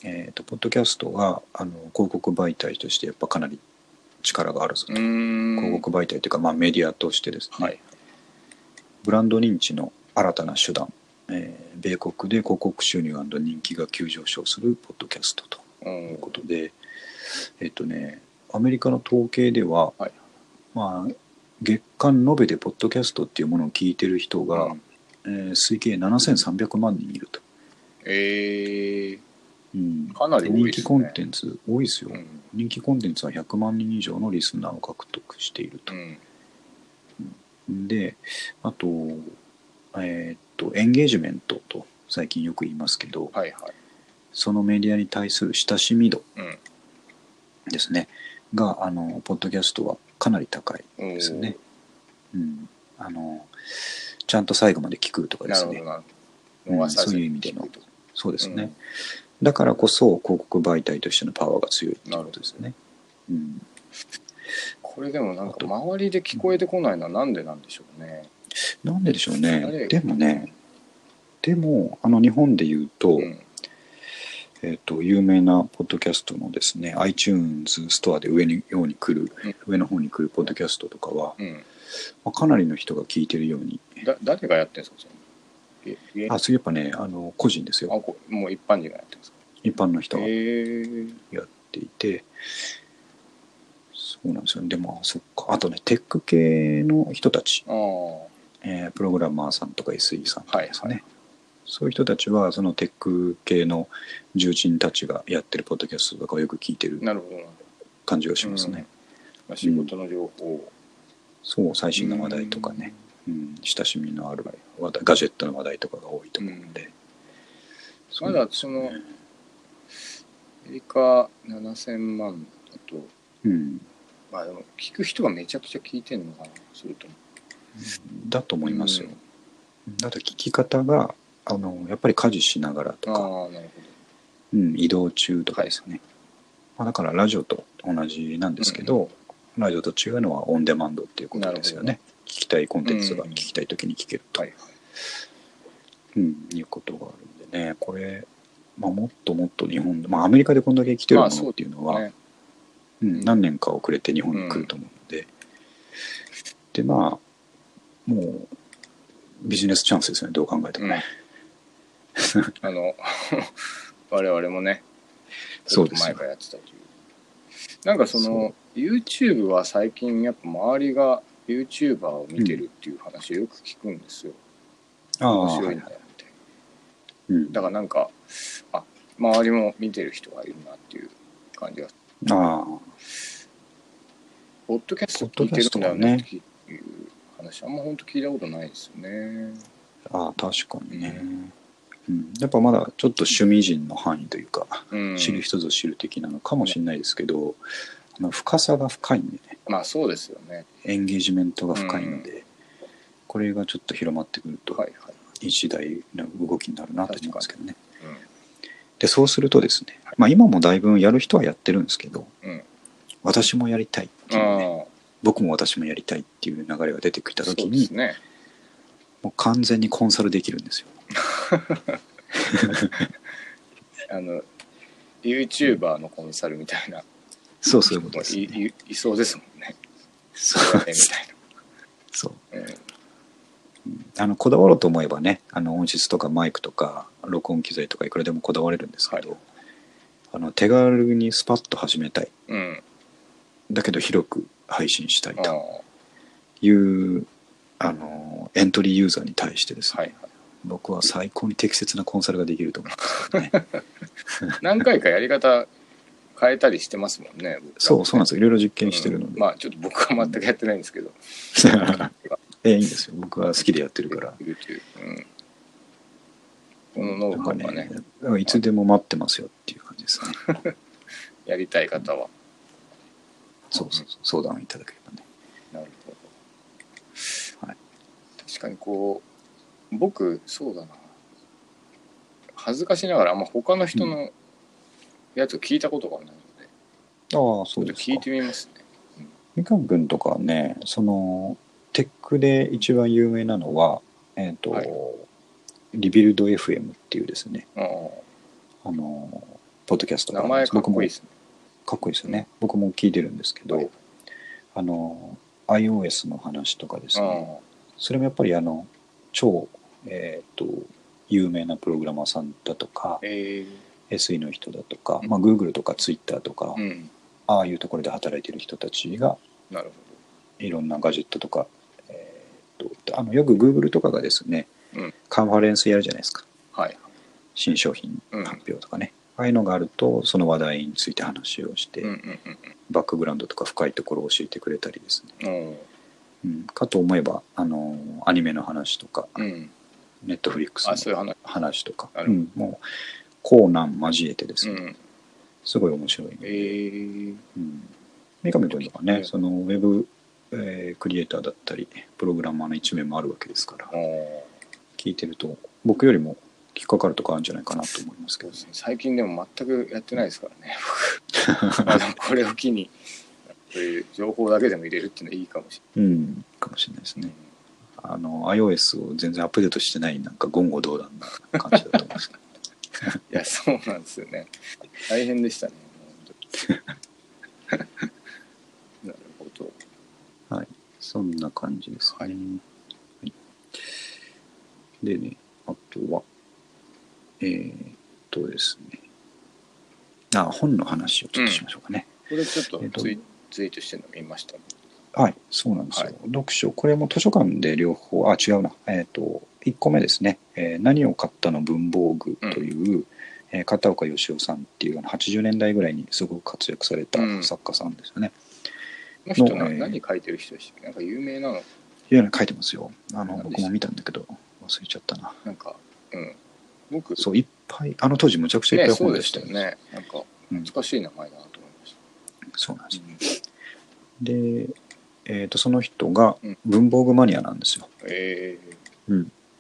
えっとポッドキャストがあの広告媒体としてやっぱかなり力があるぞと。広告媒体というか、まあ、メディアとしてですね、はい。ブランド認知の新たな手段、えー米国で広告収入人気が急上昇するポッドキャストとういうんことで、えっとねアメリカの統計では、はい。まあ月間延べでポッドキャストっていうものを聞いてる人が、うんえー推計7300万人いると、ええうん。かなり多いですね。人気コンテンツ多いですよ、うん。人気コンテンツは100万人以上のリスナーを獲得していると。う、ん。であとえーっとエンゲージメントと最近よく言いますけどはいはい。そのメディアに対する親しみ度うん。ですね。があのポッドキャストはかなり高いですね、うん、あのちゃんと最後まで聞くとかですね。うんそういう意味での。そうですね、だからこそ広告媒体としてのパワーが強いっていうことですね、うん、これでもなんか周りで聞こえてこないのはなんでなんでしょうね。なんででしょうあね。れでもね。でもあの日本で言うと,、うん。えっと有名なポッドキャストのですね iTunes ストアで上にように来る、上の方に来るポッドキャストとかは、うん、まあ、かなりの人が聞いてるように。だ誰がやってるんですか？そのええあそれやっぱねあの個人ですよ。あこもう一般人がやってるんですか？一般の人がやっていて、そうなんですよね。でもそっか。あとねテック系の人たち、えープログラマーさんとか SE さんとかですね、はいはそういう人たちはそのテック系の重鎮たちがやってるポッドキャストとかをよく聞いてるなるほど。な感じがしますね、うん。まあ、仕事の情報を、そう最新の話題とかね、うん、親しみのある話題ガジェットの話題とかが多いと思うので、まだそのアメリカ7000万だとうん。まあでも聞く人がめちゃくちゃ聞いてるのかなそれとも。だと思いますよ、うん。だと聞き方があのやっぱり家事しながらとか、うん、移動中とかですね、まあ、だからラジオと同じなんですけど、ラジオと違うのはオンデマンドっていうことですよね。聞きたいコンテンツがうん。聞きたい時に聞けると、はいうん、いうことがあるんでね。これ、まあ、もっともっと日本で、まあ、アメリカでこんだけ来てるもまあのっていうのは、ねうん、何年か遅れて日本に来ると思うので、でまあもうビジネスチャンスですよね。どう考えても。ね、あの 我々もねそうですよ前からやってたというなんかその YouTube は最近やっぱ周りが YouTuber を見てるっていう話をよく聞くんですよ、ああ面白いんだよって。うん、だからなんかあ周りも見てる人がいるなっていう感じが。ああ。ポッドキャスト聞いてるんだよね。っていう話あんま本当聞いたことないですよね。ああ確かにね、うん、やっぱまだちょっと趣味人の範囲というか、うん。知る人ぞ知る的なのかもしれないですけど、あの深さが深いんでね。まあそうですよね。エンゲージメントが深いので、これがちょっと広まってくると、はいはい。一大の動きになるなと思いますけどね。うん。でそうするとですね、まあ、今もだいぶやる人はやってるんですけどうん。私もやりたいっていうねあ僕も私もやりたいっていう流れが出てきた時にね。もう完全にコンサルできるんですよあの YouTuber のコンサルみたいな。そうそういうことです、いね、いいそうですもんね。そうみたいそう。な、うん。あのこだわろうと思えばねあの音質とかマイクとか録音機材とかいくらでもこだわれるんですけど、はい。あの手軽にスパッと始めたい。うん、だけど広く配信したいというあのエントリーユーザーに対してですね、はいはい僕は最高に適切なコンサルができると思う。んですけどね。何回かやり方変えたりしてますもんね。僕そうそうなんですよ。いろいろ実験してるので、うん。まあちょっと僕は全くやってないんですけど。えいいんですよ。僕は好きでやってるから。う、うん、このノウなんかハウはね。ねいつでも待ってますよっていう感じですね。やりたい方は。そうそうそう。相談いただければね。なるほど。はい。確かにこう、僕、そうだな。恥ずかしながら、あんま他の人のやつを聞いたことがないので、ああそちょっと聞いてみますね。三上君とかはねそのテックで一番有名なのはえっ、と、はい。リビルド FM っていうですね。ああ。のポッドキャストあ名前かっこいいですね。かっこいいですよね。僕も聞いてるんですけど、はい。あの iOS の話とかですあねそれもやっぱりあの超、えー、と有名なプログラマーさんだとかあえ SE の人だとか、うん。まあ、Google とか Twitter とか、ー、うん。ああいうところで働いてる人たちがなるいろんなガジェットとか、えー、とあのよく Google とかがですね、うん。カンファレンスやるじゃないですか。ほど。はい。新商品うん発表とかね、ああいうのがあるとその話題について話をして、うんうんバックグラウンドとか深いところを教えてくれたりですね、うん、かと思えばあのアニメの話とか、うん。ネットフリックスあ、そういう話。の話とか、なるほうん、もうコーナン交えてですね、うん。すごい面白い、えー、うん、三上君とかね、うんそのウェブ、えークリエイターだったりプログラマーの一面もあるわけですから。聞いてると僕よりも引っかかるとかあるんじゃないかなと思いますけどね。最近でも全くやってないですからね、僕。あのこれを機に、情報だけでも入れるっていうのはいいかもしうん。かもしれないですれなねい。あの iOS を全然アップデートしてないなんか言語道断な感じだと思います いや、そうなんですよね。大変でしたね。なるほど。はいそんな感じですね、はいはいでねあとはえー、っとですねあ本の話をちょっとしましょうかね、これちょっとえっとツイ,、ツイートしてるの見ました。はい、そうなんですよ。はい読書、これも図書館で両方、あ、違うな。えっ、と、1個目ですね、えー何を買ったの文房具という、えー片岡義雄さんっていうあの80年代ぐらいにすごく活躍されたうん作家さんですよね。この人なのえー何書いてる人でしたっけ？なんか有名なの？いや、書いてますよ。あの、僕も見たんだけど、忘れちゃったな。なんか、うん。僕、そう、いっぱい、あの当時むちゃくちゃいっね、ぱい本出したよしたよね。なんか、うん懐かしい名前だなと思いましそうなんですた。よ。で、えっ、と、その人がうん。文房具マニアなんですよ。え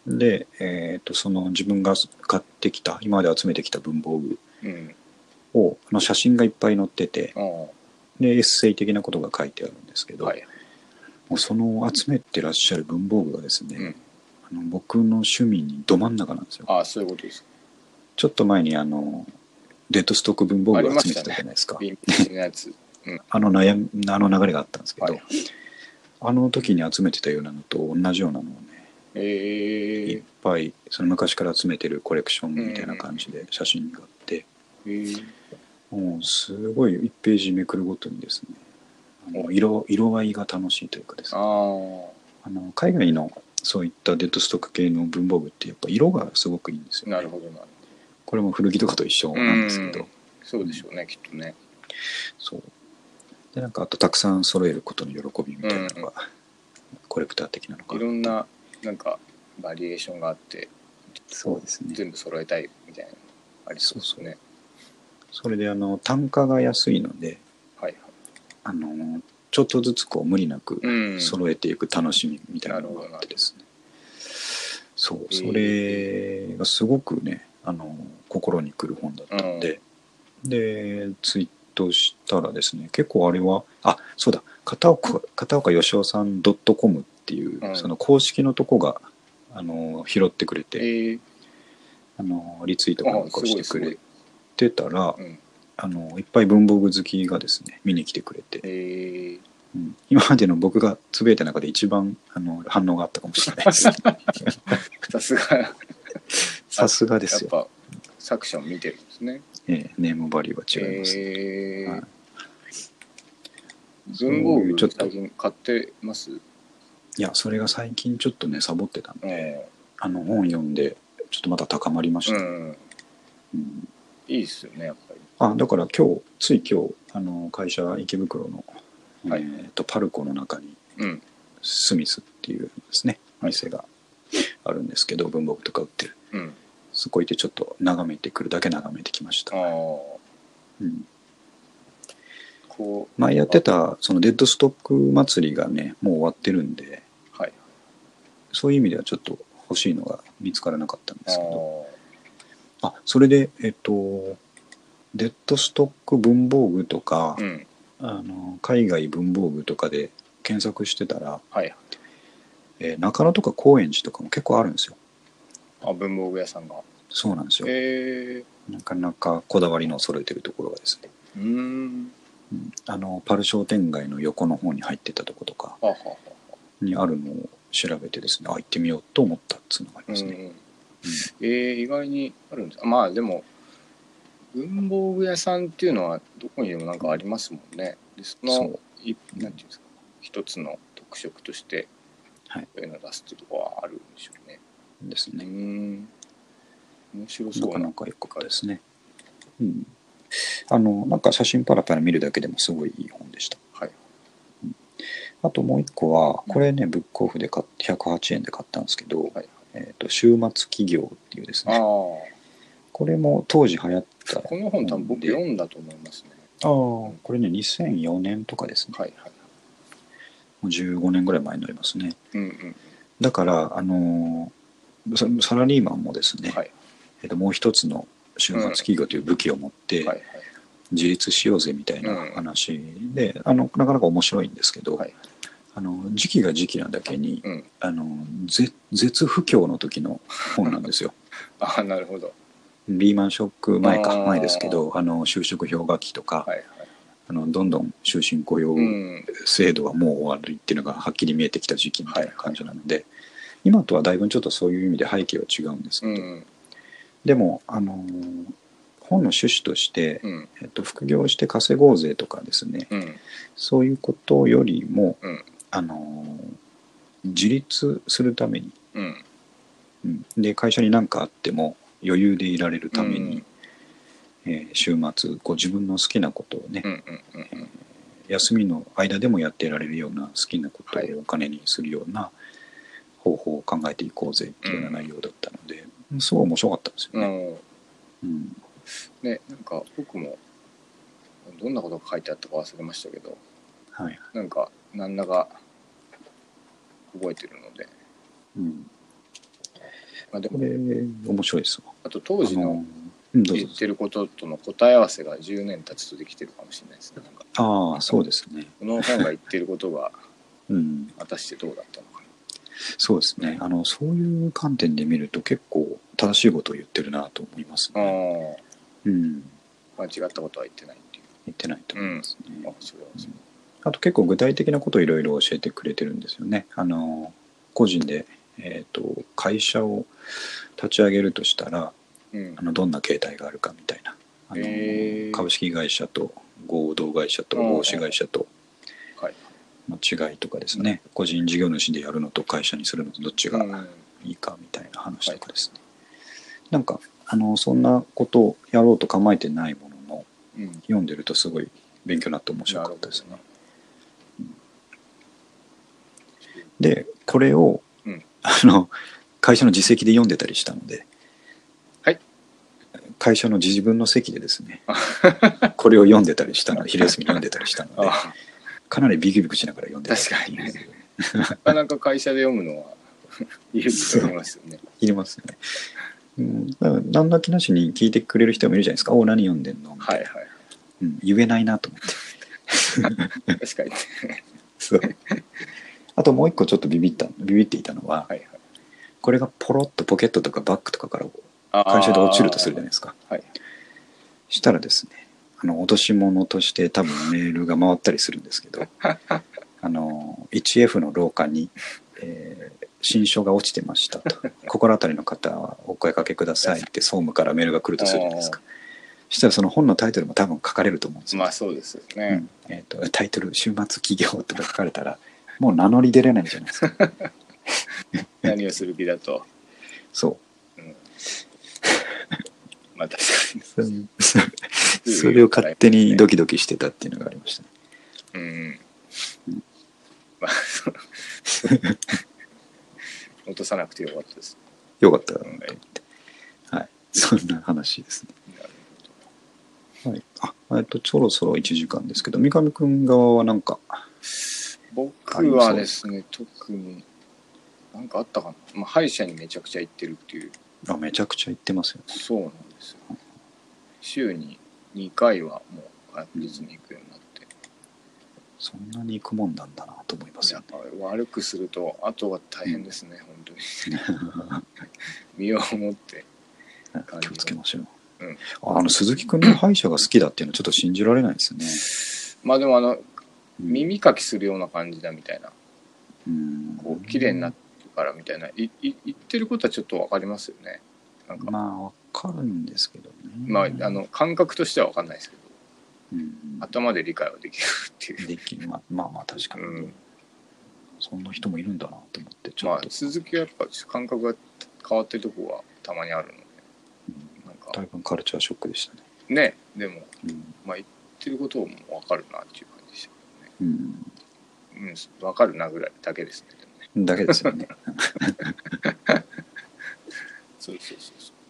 で、えっ、と、その自分が買ってきた、今まで集めてきた文房具ー、うん。を、の写真がいっぱい載ってて、でエッセイ的なことが書いてあるんですけど、はい。もうその集めてらっしゃる文房具がですね、うん。あの僕の趣味にど真ん中なんですよ。ああ、そういうことです。ちょっと前にあのデッドストック文房具を集めてたじゃないですかあ,、の悩みあの流れがあったんですけど、はい。あの時に集めてたようなのと同じようなのをねえ。いっー、ぱいその昔から集めてるコレクションみたいな感じで写真があって、え。ー、もうすごい1ページめくるごとにですねあの色色合いが楽しいというかですねあの海外のそういったデッドストック系の文房具ってやっぱ色がすごくいいんですよ、ね、なるほどなるこれも古着とかと一緒。なんですけど、うん。そうでしょうね、きっとね。そうでなんかあとたくさん揃えることの喜びみたいなのが、コレクター的なのかいろんな、なんか、バリエーションがあって、そうですね。全部揃えたいみたいなのありそうですね。それであの単価が安いのではいあのちょっとずつこう無理なく。揃えていく楽しみみたいなのがあってですね、そうそれがすごくねあの心にくる本だったので、でツイートしたらですね結構あれはあそうだ片岡片岡義雄さん .com っていう、うん。その公式のとこがあの拾ってくれえて、ー、あのリツイートかなんかをしてくれあてたらうん。あのいっぱい文房具好きがですね見に来てくれて、え。ー、うん。今までの僕がつぶやいた中で一番あの反応があったかもしれないです さすが、やさすがですよ、作者を見てるんですね。ええネームバリューは違います、えー。はい。文房具ちょっと。最近買ってます？いやそれが最近ちょっとねサボってたんで、えあの本読んでちょっとまた高まりました、うん。うん。いいっすよね、やっぱり。あだから今日つい今日あの会社池袋の、はい。えー、とパルコの中にうん。スミスっていうですね店があるんですけど文房具とか売ってる。うん。そこ行ってちょっと眺めてくるだけ眺めてきました。うん、こ前やってたそのデッドストック祭りがねもう終わってるんでうはい。そういう意味ではちょっと欲しいのが見つからなかったんであすけど。ー。あそれでえっとデッドストック文房具とか、うん。あの海外文房具とかで検索してたら、はい。えー中野とか高円寺とかも結構あるんですよあ文房具屋さんが。そうなんですよ。えなかなかこだわりの揃えてるところがですね、ー、うーん。うん。あのパル商店街の横の方に入ってたとことかにあるのを調べてですねあ行ってみようと思ったっつうのがありますね、うんうん。えー、意外にあるんです。かまあでも文房具屋さんっていうのはどこにでもなんかありますもんね。でそのいなんていうんですか。一つの特色としてはい。そういうのを出すっていうところはあるんでしょうねですね。ん面白なそう。なかなか良かですねうん。あのなんか写真パラパラ見るだけでもすごいいい本でした。はい。あともう一個はこれねブックオフで買って108円で買ったんですけど、はい。えー、と週末企業っていうですああねこれも当時流行ったこの本多分僕読んだと思いますね。ああこれね2004年とかですね。はいはい。もう15年ぐらい前になりますね。うんうん。だからあのーササラリーマンもですね、はい。えっともう一つの週末企業という武器を持って自立しようぜみたいな話で、あのなかなか面白いんですけど、はい。あの時期が時期なだけに、うん。あのぜ絶不況の時の本なんですよ。ああなるほど。リーマンショック前か前ですけどあの就職氷河期とか、あのどんどん終身雇用うん。制度はもう終わりっていうのがはっきり見えてきた時期みたいな感じなので、今とはだいぶちょっとそういう意味で背景は違うんですけど、うん。でもあのー本の趣旨として、うん。えっと、副業して稼ごうぜとかですね。うん。そういうことよりも、うん。あのー自立するために、うん。うん。で会社に何かあっても余裕でいられるために、えー週末こう自分の好きなことをね、休みの間でもやってられるような好きなことはい。をお金にするような方法を考えていこうぜっていうような内容だったので、すごい面白かったんですよね。うん。うん。ねなんか僕もどんなことが書いてあったか忘れましたけどはい。なんか何らか覚えてるので、うん、まあ、でもこれ面白いですわ。あと当時の言ってることとの答え合わせが10年経つとできてるかもしれないですねああそうですね。この本が言ってることがうん、果たしてどうだったのかそうですね。あのそういう観点で見ると結構正しいことを言ってるなと思いますな、ね。あうん、あ間違ったことは言ってないってい言ってないと思いますね。うあそれはそうあと結構具体的なことをいろいろ教えてくれてるんですよね。あの個人で、えー、と会社を立ち上げるとしたらうん。あのどんな形態があるかみたいな。あの、株式会社と合同会社とうん。合資会社とはいの違いとかですね、個人事業主でやるのと会社にするのとどっちがうん。いいかみたいな話とかですね、なんかあのそんなことをやろうと構えてないもののうん。読んでるとすごい勉強になって面白かったですね。でこれを、うん。あの会社の実績で読んでたりしたので、はい。会社の自分の席でですね これを読んでたりしたので昼休みに読んでたりしたのであかなりビクビクしながら読んでた確かなかなか会社で読むのは勇気がいりますよね。いりますよね。うん、だから何の気なしに聞いてくれる人もいるじゃないですか「おお何読んでんの?」はいいはい。うん、言えないなと思って。確かにそう。あともう一個ちょっとビビったビビっていたのははいはい。これがポロッとポケットとかバッグとかから会社で落ちるとするじゃないですか。はい。したらですねあの落とし物として多分メールが回ったりするんですけど あの 1F の廊下に、えー新書が落ちてましたと。心当たりの方はお声かけくださいって総務からメールが来るとするじゃないですか。そしたらその本のタイトルも多分書かれると思うんですよ、まあそうですようねん。えー、とタイトル「週末企業」とか書かれたらもう名乗り出れないじゃないですか。何をする気だと。そうまあ確かに それを勝手にドキドキしてたっていうのがありましたね。うんまあ落とさなくてよかったですよかったなと思って。はい。そんな話ですね。はい。あ、えっと、そろそろ1時間ですけど、三上くん側はなんか、僕はですね特になんかあったかな、まあ、歯医者にめちゃくちゃ行ってるっていうあめちゃくちゃ言ってますよね。そうなんですよ週に2回はもう確実に行くようになって、そんなに行くもんなんだなと思いますやよっぱ悪くするとあとは大変ですね、本当に。身をもってね。気をつけましょう。うん。あの、鈴木くんの歯医者が好きだっていうのはちょっと信じられないですね。まあでもあのうん耳かきするような感じだみたいな。うん。こう綺麗になってるからみたいな。いい言ってることはちょっと分かりますよね。なんか、ままあ、わかるんですけどね。ああの感覚としては分かんないですけど。うん、頭で理解はできるっていう。できまあまあまあ確かに、うん。そんな人もいるんだなと思ってちょまあっと、鈴木はやっぱ感覚が変わってるとこはたまにあるので。うん。なんか。だいぶカルチャーショックでしたね、ねでもうん。まあ言ってることも分かるなっていう感じでしたけうん、どね。うん。分かるなぐらいだけですねね。だけですよね。そうそうそうそう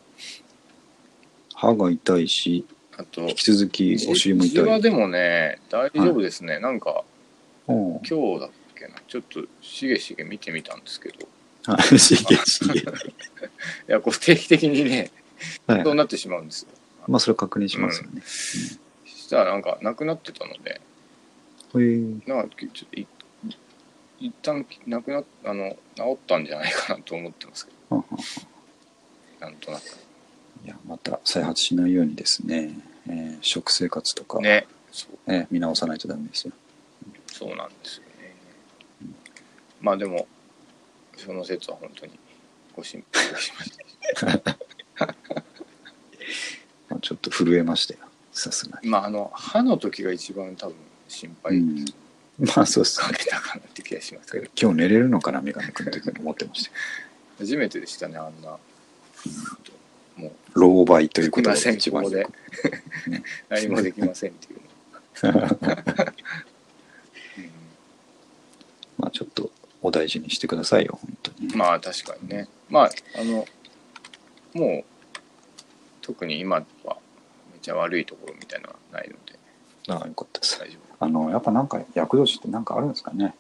歯が痛いしあと引き続きお尻も痛い。でもね大丈夫ですね、なんか今日だっけな。ちょっとしげしげ見てみたんですけど。いはい。しげしげ。やこう定期的にねはい。そうなってしまうんですよ。まあそれ確認しますよね、したらなんかなくなってたので。へえ。なんかちょっとい一旦なくなっあの治ったんじゃないかなと思ってますけはんはんどなんとなくいやまた再発しないようにですね、えー食生活とか、ね。そう。えー見直さないとダメですよ。そうなんですよね。まあでもその説は本当にご心配しました。まあ、ちょっと震えましたよ。さすがに、まああの歯の時が一番多分心配。うん、まあそうっすね。かけたかなって気がしますけど。今日寝れるのかな三上君って思ってました。よ 初めてでしたねあんなもう老倍ということすいません一番で。何もできませんっていう。の、まあちょっとお大事にしてくださいよ本当に。うんまあ確かにね。まああのもう特に今はめっちゃ悪いところみたいなのはないので。ああよかったです。大丈あのやっぱなんか厄年ってなんかあるんですかね。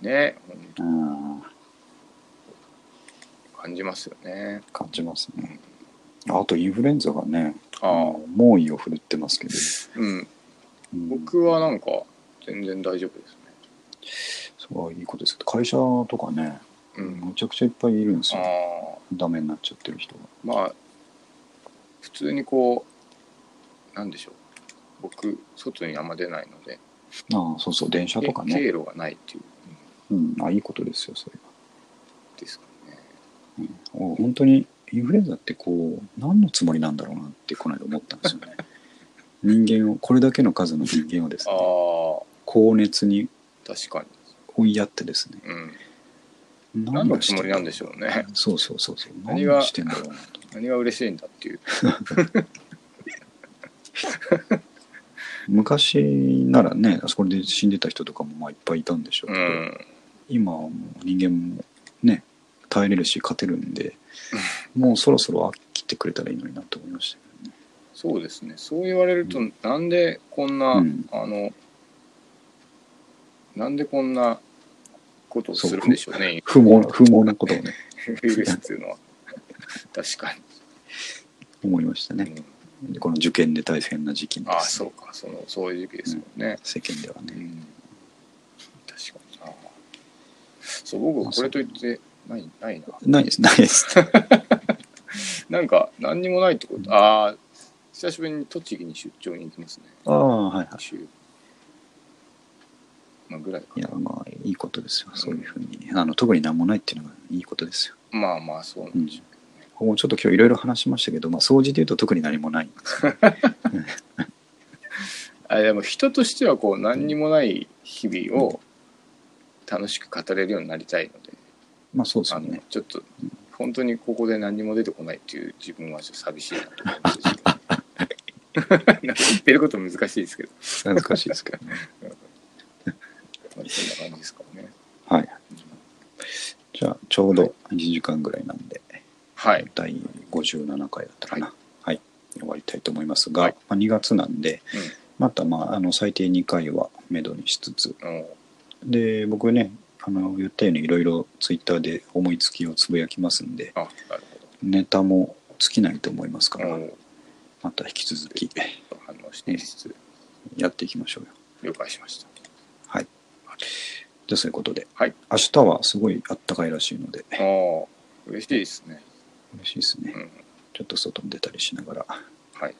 夫ねうん。感じますよね。感じますねあとインフルエンザがねあ猛威を振るってますけど、うん。うん、僕はなんか全然大丈夫ですね。すごいいいことです会社とかね、うん。むちゃくちゃいっぱいいるんですあよ。あダメになっちゃってる人が。まあ普通にこうなんでしょう。僕外にあんま出ないので。ああそうそう。電車とか経ね、路がないっていう。うん。うん、あいいことですよそれは。ですかね。うん、お本当にインフルエンザってこう何のつもりなんだろうなってこの間思ったんですよね。人間をこれだけの数の人間をですあねあ高熱に確かに。追いやってですね。うん。何のつもりなんでしょうね。そうそうそうそう。何がしてんだろうなと。何が嬉しいんだっていう。昔ならねあそこで死んでた人とかもまあいっぱいいたんでしょううけど、ん。今はもう人間もね耐えれるし勝てるんでもうそろそろ飽きてくれたらいいのになと思いました。けどねそうですね。そう言われると、うなんでこんな、うん。あのなんでこんなことをするんでしょうね。不毛な不毛なことをね。ウイルスっていうのは。確か思いましたに、ね。うん。でこの受験で大変な時期にああですね。そうか。そのそういう時期ですもんね、世間ではね。うん。確かに。なそう僕はこれといってないないな。ないですないです。なんか何にもないってことああ久しぶりに栃木に出張に行きますね。ああはいは週。まあぐらいかいいやまあいいことですよ。そういうふうに。あの特に何もないっていうのがいいことですよ。まあまあそうなんでしょうけもうちょっと今日いろいろ話しましたけど、まあ、掃除でいうと特に何もない。あでも人としてはこう何にもない日々を楽しく語れるようになりたいので、まあそうですね。ちょっと本当にここで何にも出てこないっていう自分はちょっと寂しいなと思うんですけどなんか言って。ること難しいですけど、難しいですけどねまあ、そんな感じですからね。はい。じゃあちょうど1時間ぐらいなんではい。第57回だったかな。はい、終わりたいと思いますが、はい。まあ、2月なんで、また、まあ、あの最低2回はめどにしつつ。おで僕ねあの言ったようにいろいろツイッターで思いつきをつぶやきますんであなるネタも尽きないと思いますからまた引き続き反応していつつ。やっていきましょうよ。了解しました。はい。じゃあそういうことではい。明日はすごいあったかいらしいのでああ嬉しいですね。嬉しいですね、うん。ちょっと外に出たりしながらはい。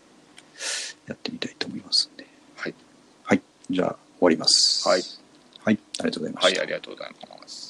やってみたいと思いますんで。はい。はい。じゃあ終わります。はいはい、ありがとうございます。はい、ありがとうございます。